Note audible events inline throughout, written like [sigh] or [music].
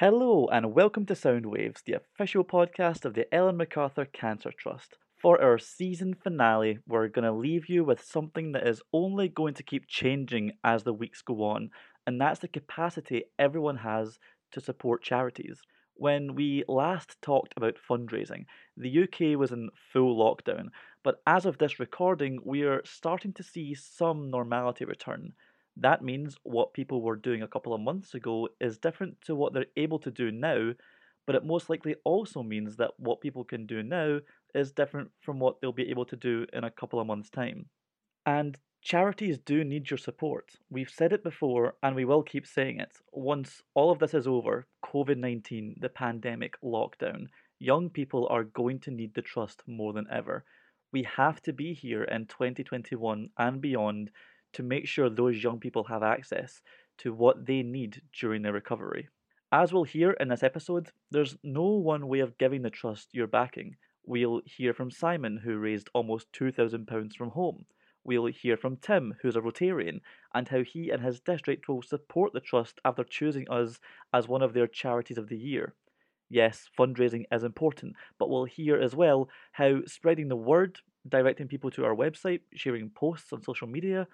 Hello, and welcome to Soundwaves, the official podcast of the Ellen MacArthur Cancer Trust. For our season finale, we're going to leave you with something that is only going to keep changing as the weeks go on, and that's the capacity everyone has to support charities. When we last talked about fundraising, the UK was in full lockdown, but as of this recording, we are starting to see some normality return. That means what people were doing a couple of months ago is different to what they're able to do now, but it most likely also means that what people can do now is different from what they'll be able to do in a couple of months' time. And charities do need your support. We've said it before and we will keep saying it. Once all of this is over COVID 19, the pandemic, lockdown young people are going to need the trust more than ever. We have to be here in 2021 and beyond to make sure those young people have access to what they need during their recovery. As we'll hear in this episode, there's no one way of giving the trust you're backing. We'll hear from Simon, who raised almost £2,000 from home. We'll hear from Tim, who's a Rotarian, and how he and his district will support the trust after choosing us as one of their charities of the year. Yes, fundraising is important, but we'll hear as well how spreading the word, directing people to our website, sharing posts on social media,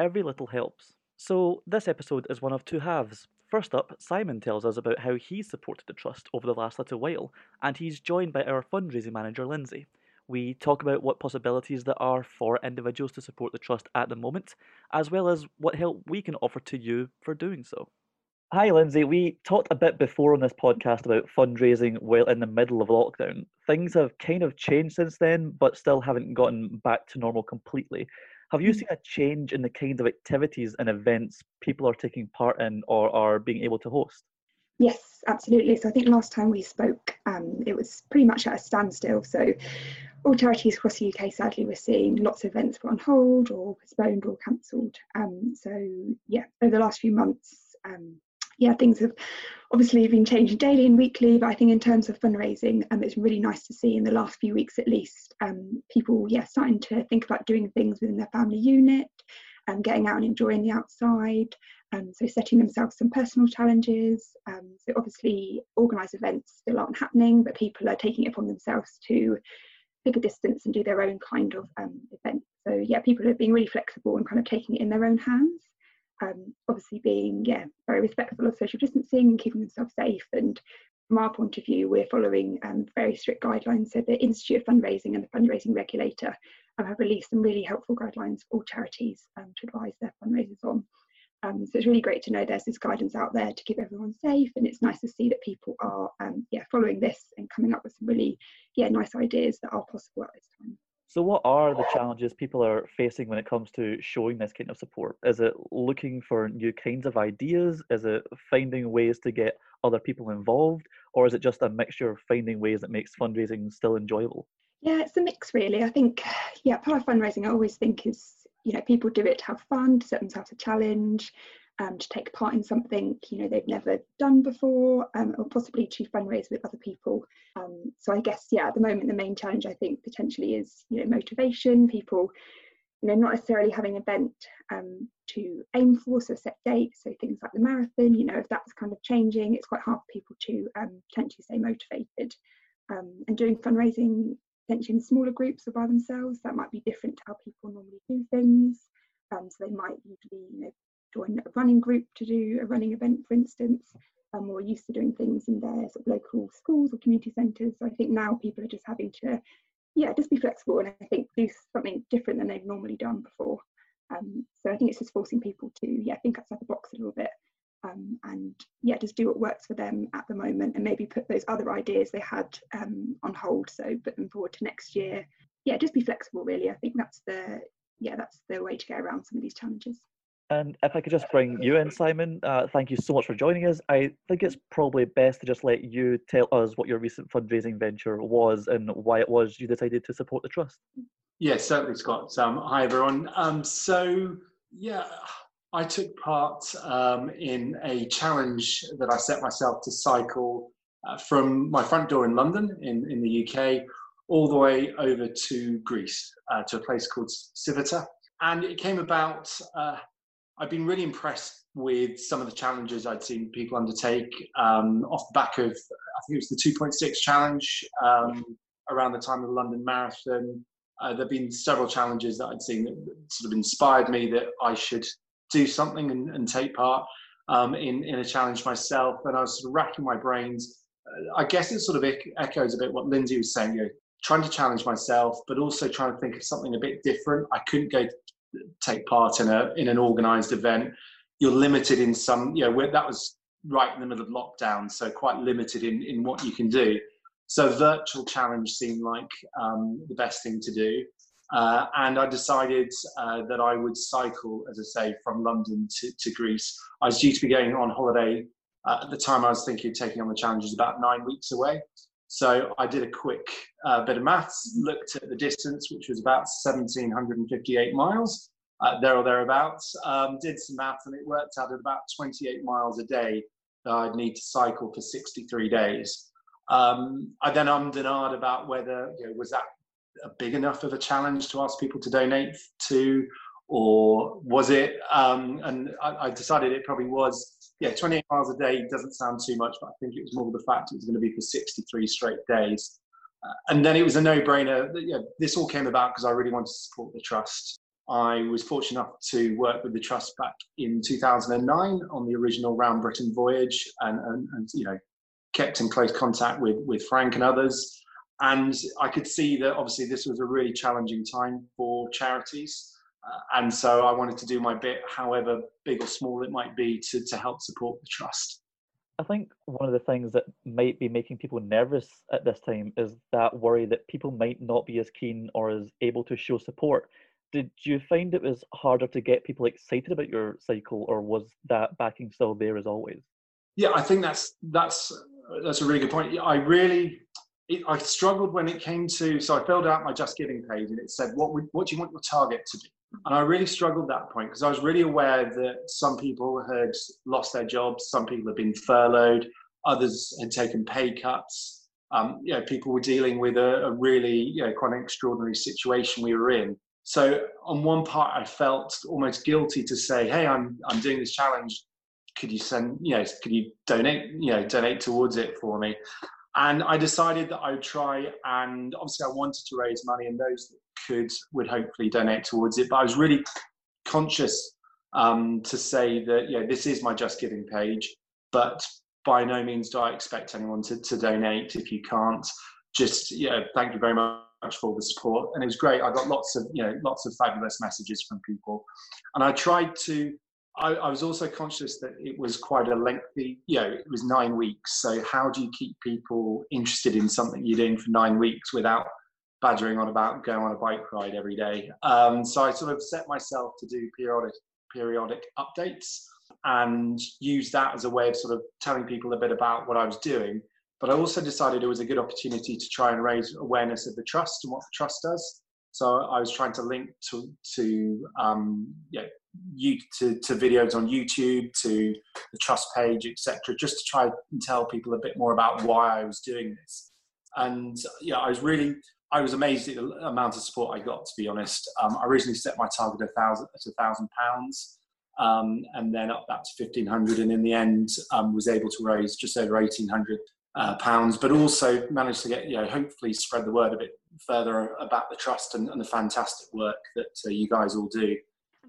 Every little helps. So, this episode is one of two halves. First up, Simon tells us about how he's supported the Trust over the last little while, and he's joined by our fundraising manager, Lindsay. We talk about what possibilities there are for individuals to support the Trust at the moment, as well as what help we can offer to you for doing so. Hi, Lindsay. We talked a bit before on this podcast about fundraising while in the middle of lockdown. Things have kind of changed since then, but still haven't gotten back to normal completely. Have you seen a change in the kinds of activities and events people are taking part in or are being able to host? Yes, absolutely. So I think last time we spoke, um, it was pretty much at a standstill. So all charities across the UK, sadly, we're seeing lots of events put on hold or postponed or cancelled. Um, so yeah, over the last few months, um, yeah, things have obviously been changing daily and weekly, but I think in terms of fundraising, um, it's really nice to see in the last few weeks at least, um, people, yeah, starting to think about doing things within their family unit, and um, getting out and enjoying the outside, um, so setting themselves some personal challenges. Um, so obviously organised events still aren't happening, but people are taking it upon themselves to pick a distance and do their own kind of um, event. So yeah, people are being really flexible and kind of taking it in their own hands um, obviously being yeah very respectful of social distancing and keeping themselves safe. And from our point of view we're following um, very strict guidelines. So the institute of fundraising and the fundraising regulator um, have released some really helpful guidelines for all charities um, to advise their fundraisers on. Um, so it's really great to know there's this guidance out there to keep everyone safe. And it's nice to see that people are um, yeah following this and coming up with some really yeah nice ideas that are possible at this time so, what are the challenges people are facing when it comes to showing this kind of support? Is it looking for new kinds of ideas? Is it finding ways to get other people involved? Or is it just a mixture of finding ways that makes fundraising still enjoyable? Yeah, it's a mix really. I think, yeah, part of fundraising I always think is, you know, people do it to have fun, to set themselves a challenge, um, to take part in something you know they've never done before um, or possibly to fundraise with other people. Um, so i guess yeah at the moment the main challenge i think potentially is you know motivation people you know not necessarily having an event um, to aim for so set dates so things like the marathon you know if that's kind of changing it's quite hard for people to um, potentially stay motivated. Um, and doing fundraising potentially in smaller groups or by themselves that might be different to how people normally do things. So they might usually you know join a running group to do a running event, for instance, um, or used to doing things in their sort of local schools or community centres. So I think now people are just having to, yeah, just be flexible and I think do something different than they've normally done before. Um, so I think it's just forcing people to, yeah, think outside the box a little bit. Um, and yeah, just do what works for them at the moment, and maybe put those other ideas they had um, on hold. So put them forward to next year. Yeah, just be flexible. Really, I think that's the yeah that's the way to get around some of these challenges. And if I could just bring you in, Simon, uh, thank you so much for joining us. I think it's probably best to just let you tell us what your recent fundraising venture was and why it was you decided to support the trust. Yes, certainly, Scott. Um, hi, everyone. Um, so, yeah, I took part um, in a challenge that I set myself to cycle uh, from my front door in London, in, in the UK, all the way over to Greece, uh, to a place called Civita. And it came about uh, I've been really impressed with some of the challenges I'd seen people undertake um, off the back of, I think it was the 2.6 challenge um, around the time of the London Marathon. Uh, there have been several challenges that I'd seen that sort of inspired me that I should do something and, and take part um, in, in a challenge myself. And I was sort of racking my brains. Uh, I guess it sort of echoes a bit what Lindsay was saying, you know, trying to challenge myself, but also trying to think of something a bit different. I couldn't go take part in a in an organized event. You're limited in some, you know, that was right in the middle of lockdown, so quite limited in, in what you can do. So virtual challenge seemed like um, the best thing to do. Uh, and I decided uh, that I would cycle, as I say, from London to, to Greece. I was due to be going on holiday. Uh, at the time, I was thinking of taking on the challenge was about nine weeks away. So I did a quick uh, bit of maths, looked at the distance, which was about 1,758 miles, uh, there or thereabouts, um, did some maths, and it worked out at about 28 miles a day that I'd need to cycle for 63 days. Um, I then ummed and ahed about whether, you know, was that a big enough of a challenge to ask people to donate to, or was it? Um, and I, I, decided it probably was. Yeah, 28 miles a day doesn't sound too much, but I think it was more the fact it was going to be for 63 straight days. Uh, and then it was a no-brainer. That, yeah, this all came about because I really wanted to support the trust. I was fortunate enough to work with the trust back in 2009 on the original Round Britain voyage, and, and, and you know, kept in close contact with with Frank and others and I could see that obviously this was a really challenging time for charities. Uh, and so I wanted to do my bit, however big or small it might be, to, to help support the trust. I think one of the things that might be making people nervous at this time is that worry that people might not be as keen or as able to show support. Did you find it was harder to get people excited about your cycle, or was that backing still there as always? Yeah, I think that's that's that's a really good point. I really it, I struggled when it came to, so I filled out my Just Giving page and it said, what, would, what do you want your target to be? And I really struggled that point because I was really aware that some people had lost their jobs, some people had been furloughed, others had taken pay cuts. Um, you know, people were dealing with a, a really, you know, quite an extraordinary situation we were in. So on one part, I felt almost guilty to say, "Hey, I'm I'm doing this challenge. Could you send, you know, could you donate, you know, donate towards it for me?" And I decided that I would try, and obviously I wanted to raise money, and those that could would hopefully donate towards it. But I was really conscious um, to say that, yeah, this is my Just Giving page, but by no means do I expect anyone to, to donate if you can't. Just, yeah, thank you very much for the support. And it was great. I got lots of, you know, lots of fabulous messages from people. And I tried to I, I, was also conscious that it was quite a lengthy, you know, it was nine weeks. So how do you keep people interested in something you're doing for nine weeks without badgering on about going on a bike ride every day? Um, so I sort of set myself to do periodic periodic updates and use that as a way of sort of telling people a bit about what I was doing. But I also decided it was a good opportunity to try and raise awareness of the trust and what the trust does. So I was trying to link to to um, yeah, you to, to videos on YouTube, to the trust page, etc., just to try and tell people a bit more about why I was doing this. And yeah, I was really I was amazed at the amount of support I got. To be honest, um, I originally set my target a thousand at a thousand pounds, um, and then up that to fifteen hundred, and in the end um, was able to raise just over eighteen hundred uh, pounds, but also managed to get you know hopefully spread the word a bit further about the trust and, and the fantastic work that uh, you guys all do.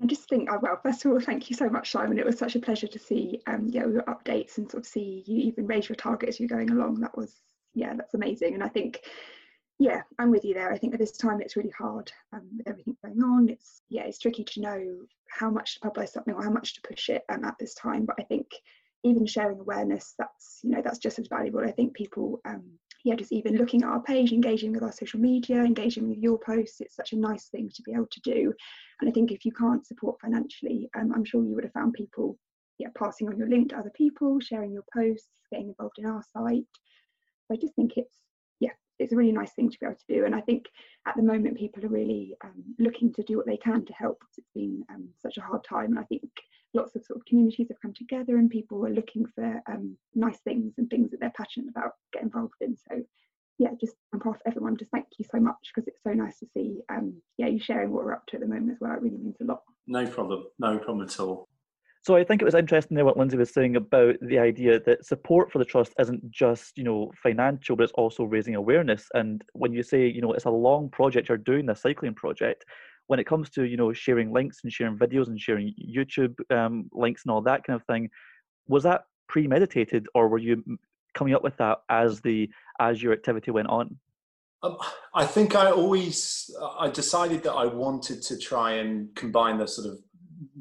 I just think, oh, well, first of all, thank you so much, Simon. It was such a pleasure to see um, know, your updates and sort of see you even raise your target as you're going along. That was, yeah, that's amazing. And I think, yeah, I'm with you there. I think at this time it's really hard um, with everything going on. It's, yeah, it's tricky to know how much to publish something or how much to push it um, at this time. But I think even sharing awareness, that's, you know, that's just as valuable. I think people um, yeah, just even looking at our page, engaging with our social media, engaging with your posts, it's such a nice thing to be able to do. And I think if you can't support financially, um, I'm sure you would have found people yeah, passing on your link to other people, sharing your posts, getting involved in our site. So I just think it's it's a really nice thing to be able to do. And I think at the moment people are really um, looking to do what they can to help it's been um, such a hard time. And I think lots of sort of communities have come together and people are looking for um, nice things and things that they're passionate about get involved in so yeah just on behalf of everyone just thank you so much because it's so nice to see um, yeah you sharing what we're up to at the moment as well it really means a lot no problem no problem at all So I think it was interesting there what Lindsay was saying about the idea that support for the trust isn't just you know financial, but it's also raising awareness. And when you say you know it's a long project, you're doing the cycling project. When it comes to you know sharing links and sharing videos and sharing YouTube um, links and all that kind of thing, was that premeditated or were you coming up with that as the as your activity went on? Um, I think I always I decided that I wanted to try and combine the sort of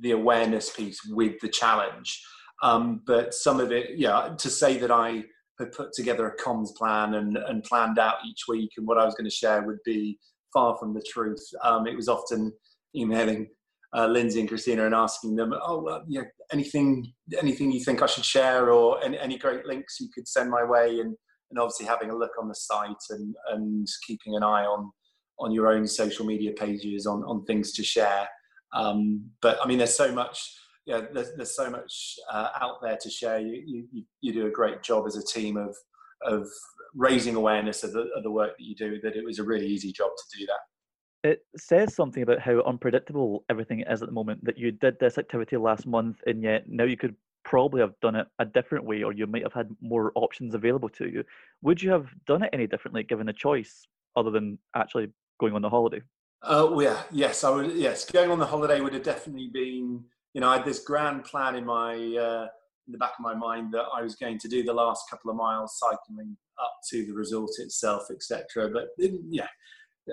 the awareness piece with the challenge. Um, but some of it, yeah, to say that I had put together a comms plan and, and planned out each week and what I was going to share would be far from the truth. Um, it was often emailing uh, Lindsay and Christina and asking them, oh, well, yeah, anything, anything you think I should share or any, any great links you could send my way. And, and obviously having a look on the site and, and keeping an eye on, on your own social media pages on, on things to share. Um, but I mean, there's so much. Yeah, there's, there's so much uh, out there to share. You, you you do a great job as a team of of raising awareness of the, of the work that you do. That it was a really easy job to do that. It says something about how unpredictable everything is at the moment. That you did this activity last month, and yet now you could probably have done it a different way, or you might have had more options available to you. Would you have done it any differently given a choice, other than actually going on the holiday? Uh, yeah, yes, I would. Yes, going on the holiday would have definitely been. You know, I had this grand plan in my uh, in the back of my mind that I was going to do the last couple of miles cycling up to the resort itself, etc. But yeah,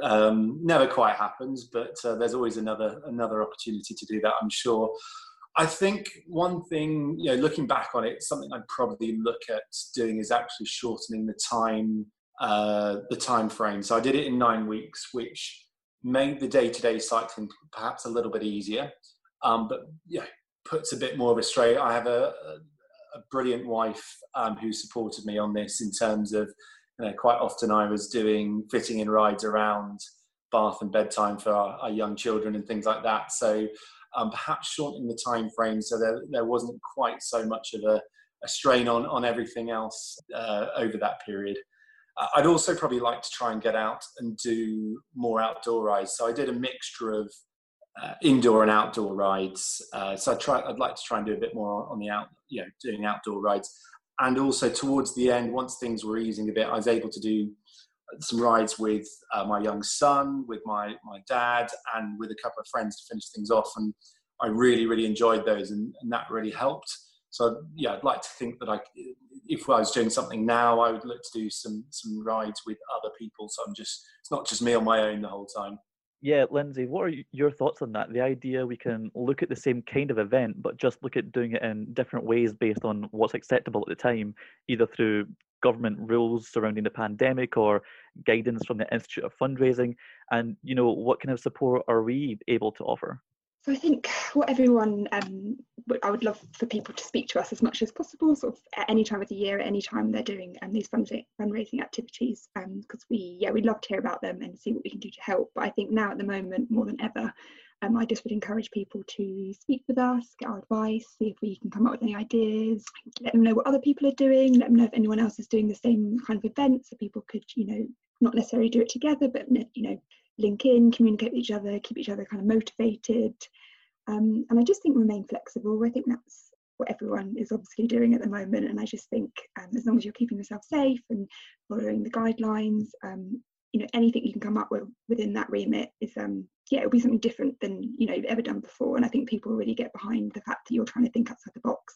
um, never quite happens. But uh, there's always another another opportunity to do that. I'm sure. I think one thing, you know, looking back on it, something I'd probably look at doing is actually shortening the time, uh, the time frame. So I did it in nine weeks, which made the day-to-day cycling perhaps a little bit easier, um, but yeah, puts a bit more of a straight. I have a, a, a brilliant wife um, who supported me on this in terms of you know, quite often I was doing fitting in rides around bath and bedtime for our, our young children and things like that. So um, perhaps shortening the time frame so there, there wasn't quite so much of a, a strain on, on everything else uh, over that period. I'd also probably like to try and get out and do more outdoor rides. So I did a mixture of uh, indoor and outdoor rides. Uh, so I try, I'd like to try and do a bit more on the out, you know, doing outdoor rides. And also towards the end, once things were easing a bit, I was able to do some rides with uh, my young son, with my my dad, and with a couple of friends to finish things off. And I really, really enjoyed those, and, and that really helped. So yeah, I'd like to think that I, if I was doing something now, I would look to do some some rides with other people. So I'm just it's not just me on my own the whole time. Yeah, Lindsay, what are your thoughts on that? The idea we can look at the same kind of event, but just look at doing it in different ways based on what's acceptable at the time, either through government rules surrounding the pandemic or guidance from the Institute of Fundraising, and you know what kind of support are we able to offer? So I think what everyone, um, I would love for people to speak to us as much as possible, sort of at any time of the year, at any time they're doing um, these fundraising activities, because um, we, yeah, we'd love to hear about them and see what we can do to help. But I think now at the moment, more than ever, um, I just would encourage people to speak with us, get our advice, see if we can come up with any ideas, let them know what other people are doing, let them know if anyone else is doing the same kind of events, so people could, you know, not necessarily do it together, but you know, link in, communicate with each other, keep each other kind of motivated. Um, and I just think remain flexible. I think that's what everyone is obviously doing at the moment. And I just think um, as long as you're keeping yourself safe and following the guidelines, um, you know, anything you can come up with within that remit is, um, yeah, it'll be something different than, you know, you've ever done before. And I think people really get behind the fact that you're trying to think outside the box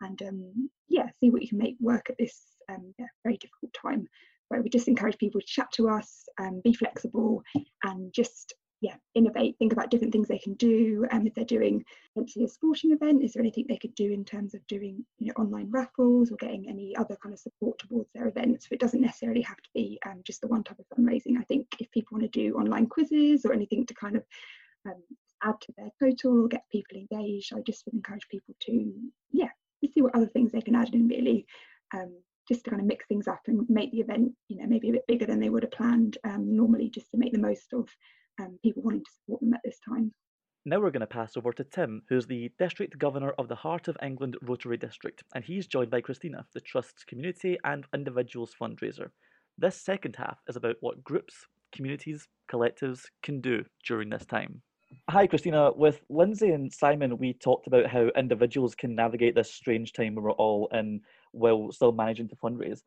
and, um, yeah, see what you can make work at this um, yeah, very difficult time where we just encourage people to chat to us, um, be flexible, and just yeah, innovate, think about different things they can do. And um, if they're doing potentially a sporting event, is there anything they could do in terms of doing you know, online raffles or getting any other kind of support towards their events? It doesn't necessarily have to be um, just the one type of fundraising. I think if people want to do online quizzes or anything to kind of um, add to their total or get people engaged, I just would encourage people to, yeah, see what other things they can add in really um, just to kind of mix things up and make the event, you know, maybe a bit bigger than they would have planned um, normally, just to make the most of um, people wanting to support them at this time. Now we're going to pass over to Tim, who's the District Governor of the Heart of England Rotary District, and he's joined by Christina, the Trust's community and individuals fundraiser. This second half is about what groups, communities, collectives can do during this time. Hi, Christina. With Lindsay and Simon, we talked about how individuals can navigate this strange time when we're all in while still managing to fundraise.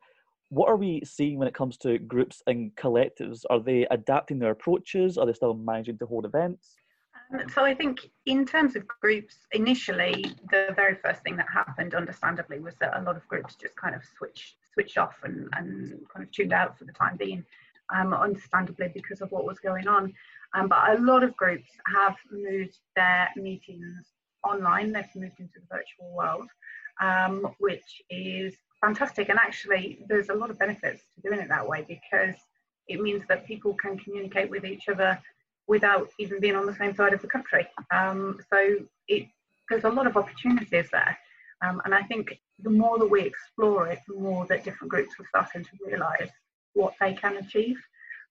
What are we seeing when it comes to groups and collectives? Are they adapting their approaches? Are they still managing to hold events? Um, so I think in terms of groups, initially the very first thing that happened, understandably, was that a lot of groups just kind of switched switched off and, and kind of tuned out for the time being, um, understandably because of what was going on. Um, but a lot of groups have moved their meetings online, they've moved into the virtual world, um, which is fantastic. And actually, there's a lot of benefits to doing it that way because it means that people can communicate with each other without even being on the same side of the country. Um, so it, there's a lot of opportunities there. Um, and I think the more that we explore it, the more that different groups are starting to realise what they can achieve.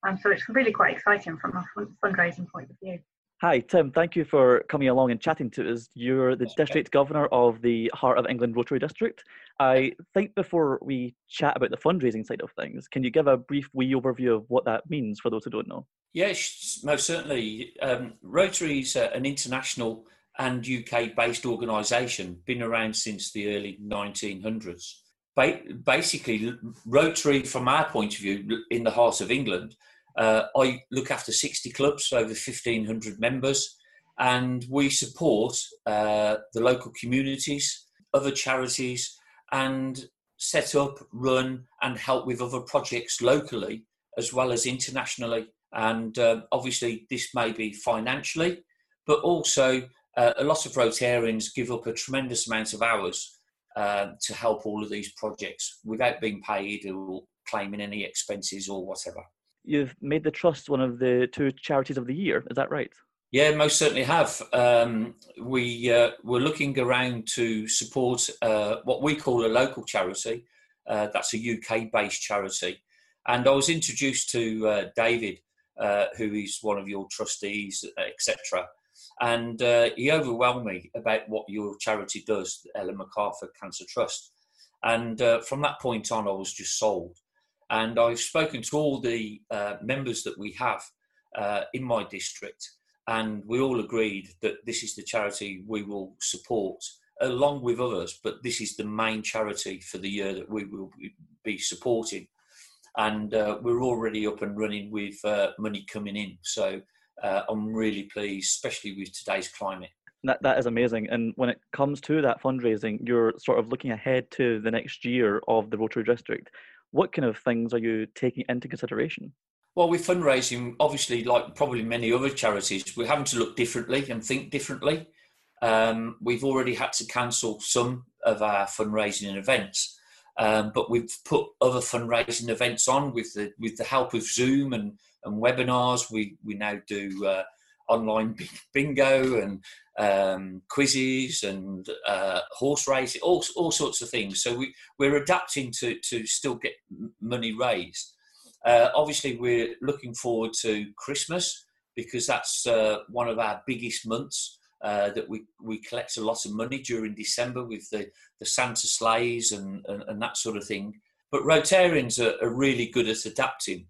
Um, so it's really quite exciting from a fundraising point of view. Hi, Tim. Thank you for coming along and chatting to us. You're the District Governor of the Heart of England Rotary District. I think before we chat about the fundraising side of things, can you give a brief wee overview of what that means for those who don't know? Yes, most certainly. Um, Rotary is an international and UK based organisation, been around since the early 1900s. Ba- basically, Rotary, from our point of view, in the heart of England, uh, I look after 60 clubs, over 1,500 members, and we support uh, the local communities, other charities, and set up, run, and help with other projects locally as well as internationally. And uh, obviously, this may be financially, but also uh, a lot of Rotarians give up a tremendous amount of hours uh, to help all of these projects without being paid or claiming any expenses or whatever. You've made the Trust one of the two charities of the year, is that right? Yeah, most certainly have. Um, we uh, were looking around to support uh, what we call a local charity. Uh, that's a UK based charity. And I was introduced to uh, David, uh, who is one of your trustees, etc. And uh, he overwhelmed me about what your charity does, Ellen MacArthur Cancer Trust. And from that point on, I was just sold. And I've spoken to all the members that we have in my district. And we all agreed that this is the charity we will support along with others but this is the main charity for the year that we will be supporting. And uh, we're already up and running with uh, money coming in. So uh, i'm really pleased especially with today's climate. That, that is amazing. And when it comes to that fundraising you're sort of looking ahead to the next year of the rotary district what kind of things are you taking into consideration well, with fundraising, obviously, like probably many other charities, we're having to look differently and think differently. Um, we've already had to cancel some of our fundraising events, um, but we've put other fundraising events on with the with the help of Zoom and, and webinars. We we now do uh, online bingo and um, quizzes and uh, horse racing, all all sorts of things. So we we're adapting to to still get money raised. Uh, obviously, we're looking forward to Christmas because that's uh, one of our biggest months. Uh, that we, we collect a lot of money during December with the, the Santa sleighs and, and, and that sort of thing. But Rotarians are, are, really good at adapting.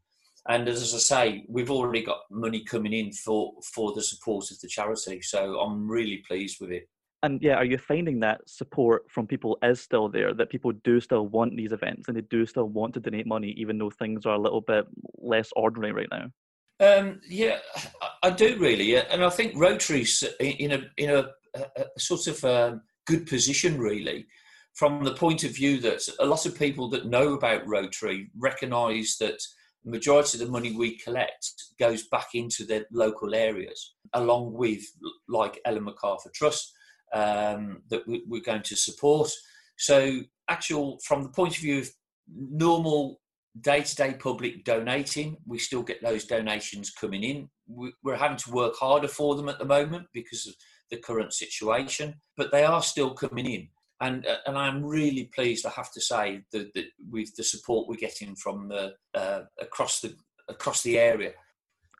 And as I say, we've already got money coming in for, for the support of the charity. So I'm really pleased with it and yeah, are you finding that support from people is still there? That people do still want these events and they do still want to donate money, even though things are a little bit less ordinary right now. Um, yeah, I do really, and I think Rotary's in a in a, a sort of a um, good position really, from the point of view that a lot of people that know about Rotary recognise that majority of the money we collect goes back into the local areas, along with like Ellen MacArthur Trust um, that we, are going to support. So, actual from the point of view of normal day-to-day public donating, we still get those donations coming in. We're having to work harder for them at the moment because of the current situation, but they are still coming in. And, uh, and I'm really pleased, I have to say, that, that with the support we're getting from the, uh, across the across the area.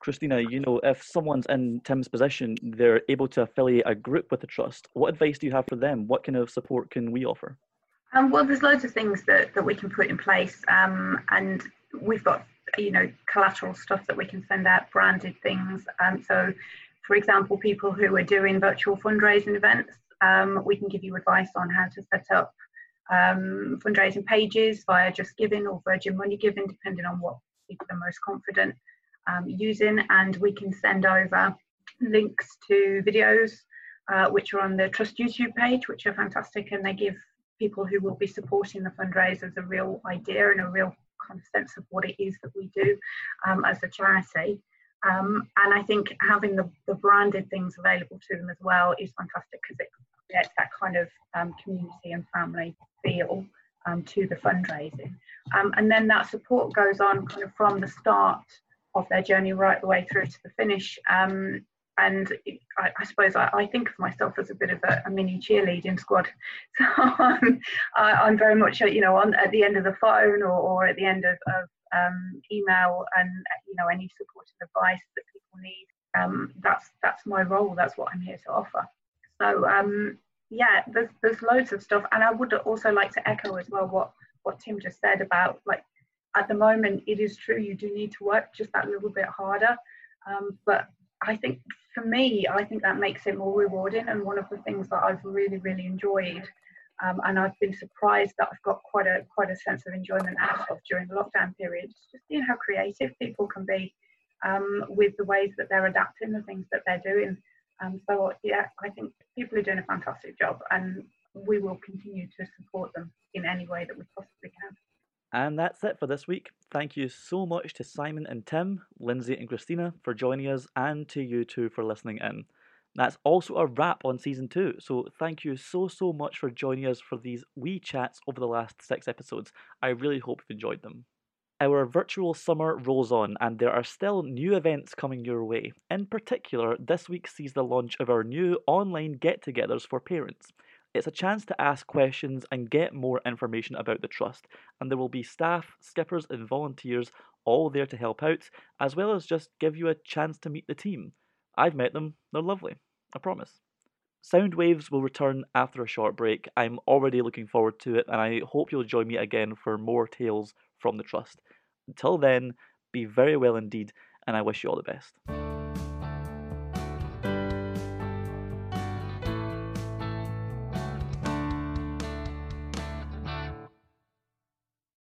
Christina, you know, if someone's in Tim's position, they're able to affiliate a group with the trust. What advice do you have for them? What kind of support can we offer? Um, well, there's loads of things that, that we can put in place, um, and we've got you know collateral stuff that we can send out, branded things. Um, so for example, people who are doing virtual fundraising events, um, we can give you advice on how to set up um, fundraising pages via Just Giving or Virgin Money Giving, depending on what people are most confident um, using. And we can send over links to videos uh, which are on the Trust YouTube page, which are fantastic, and they give people who will be supporting the fundraisers a real idea and a real kind of sense of what it is that we do um, as a charity. Um, and I think having the, the, branded things available to them as well is fantastic because it gets that kind of um, community and family feel um, to the fundraising. Um, and then that support goes on kind of from the start of their journey right the way through to the finish. Um, and I, I suppose I, I, think of myself as a bit of a, a mini cheerleading squad. [laughs] So I'm, I'm, very much, you know, on at the end of the phone or, or at the end of, of um, email and you know any supportive advice that people need. Um, that's that's my role. That's what I'm here to offer. So um, yeah, there's there's loads of stuff, and I would also like to echo as well what what Tim just said about like at the moment it is true you do need to work just that little bit harder, um, but I think for me, I think that makes it more rewarding. And one of the things that I've really, really enjoyed, um, and I've been surprised that I've got quite a quite a sense of enjoyment out of during the lockdown period, just seeing how creative people can be um, with the ways that they're adapting the things that they're doing. Um, so yeah, I think people are doing a fantastic job, and we will continue to support them in any way that we possibly can. And that's it for this week. Thank you so much to Simon and Tim, Lindsay and Christina for joining us, and to you two for listening in. That's also a wrap on season two, so thank you so, so much for joining us for these wee chats over the last six episodes. I really hope you've enjoyed them. Our virtual summer rolls on, and there are still new events coming your way. In particular, this week sees the launch of our new online get togethers for parents. It's a chance to ask questions and get more information about the Trust, and there will be staff, skippers, and volunteers all there to help out, as well as just give you a chance to meet the team. I've met them, they're lovely, I promise. Soundwaves will return after a short break. I'm already looking forward to it, and I hope you'll join me again for more tales from the Trust. Until then, be very well indeed, and I wish you all the best.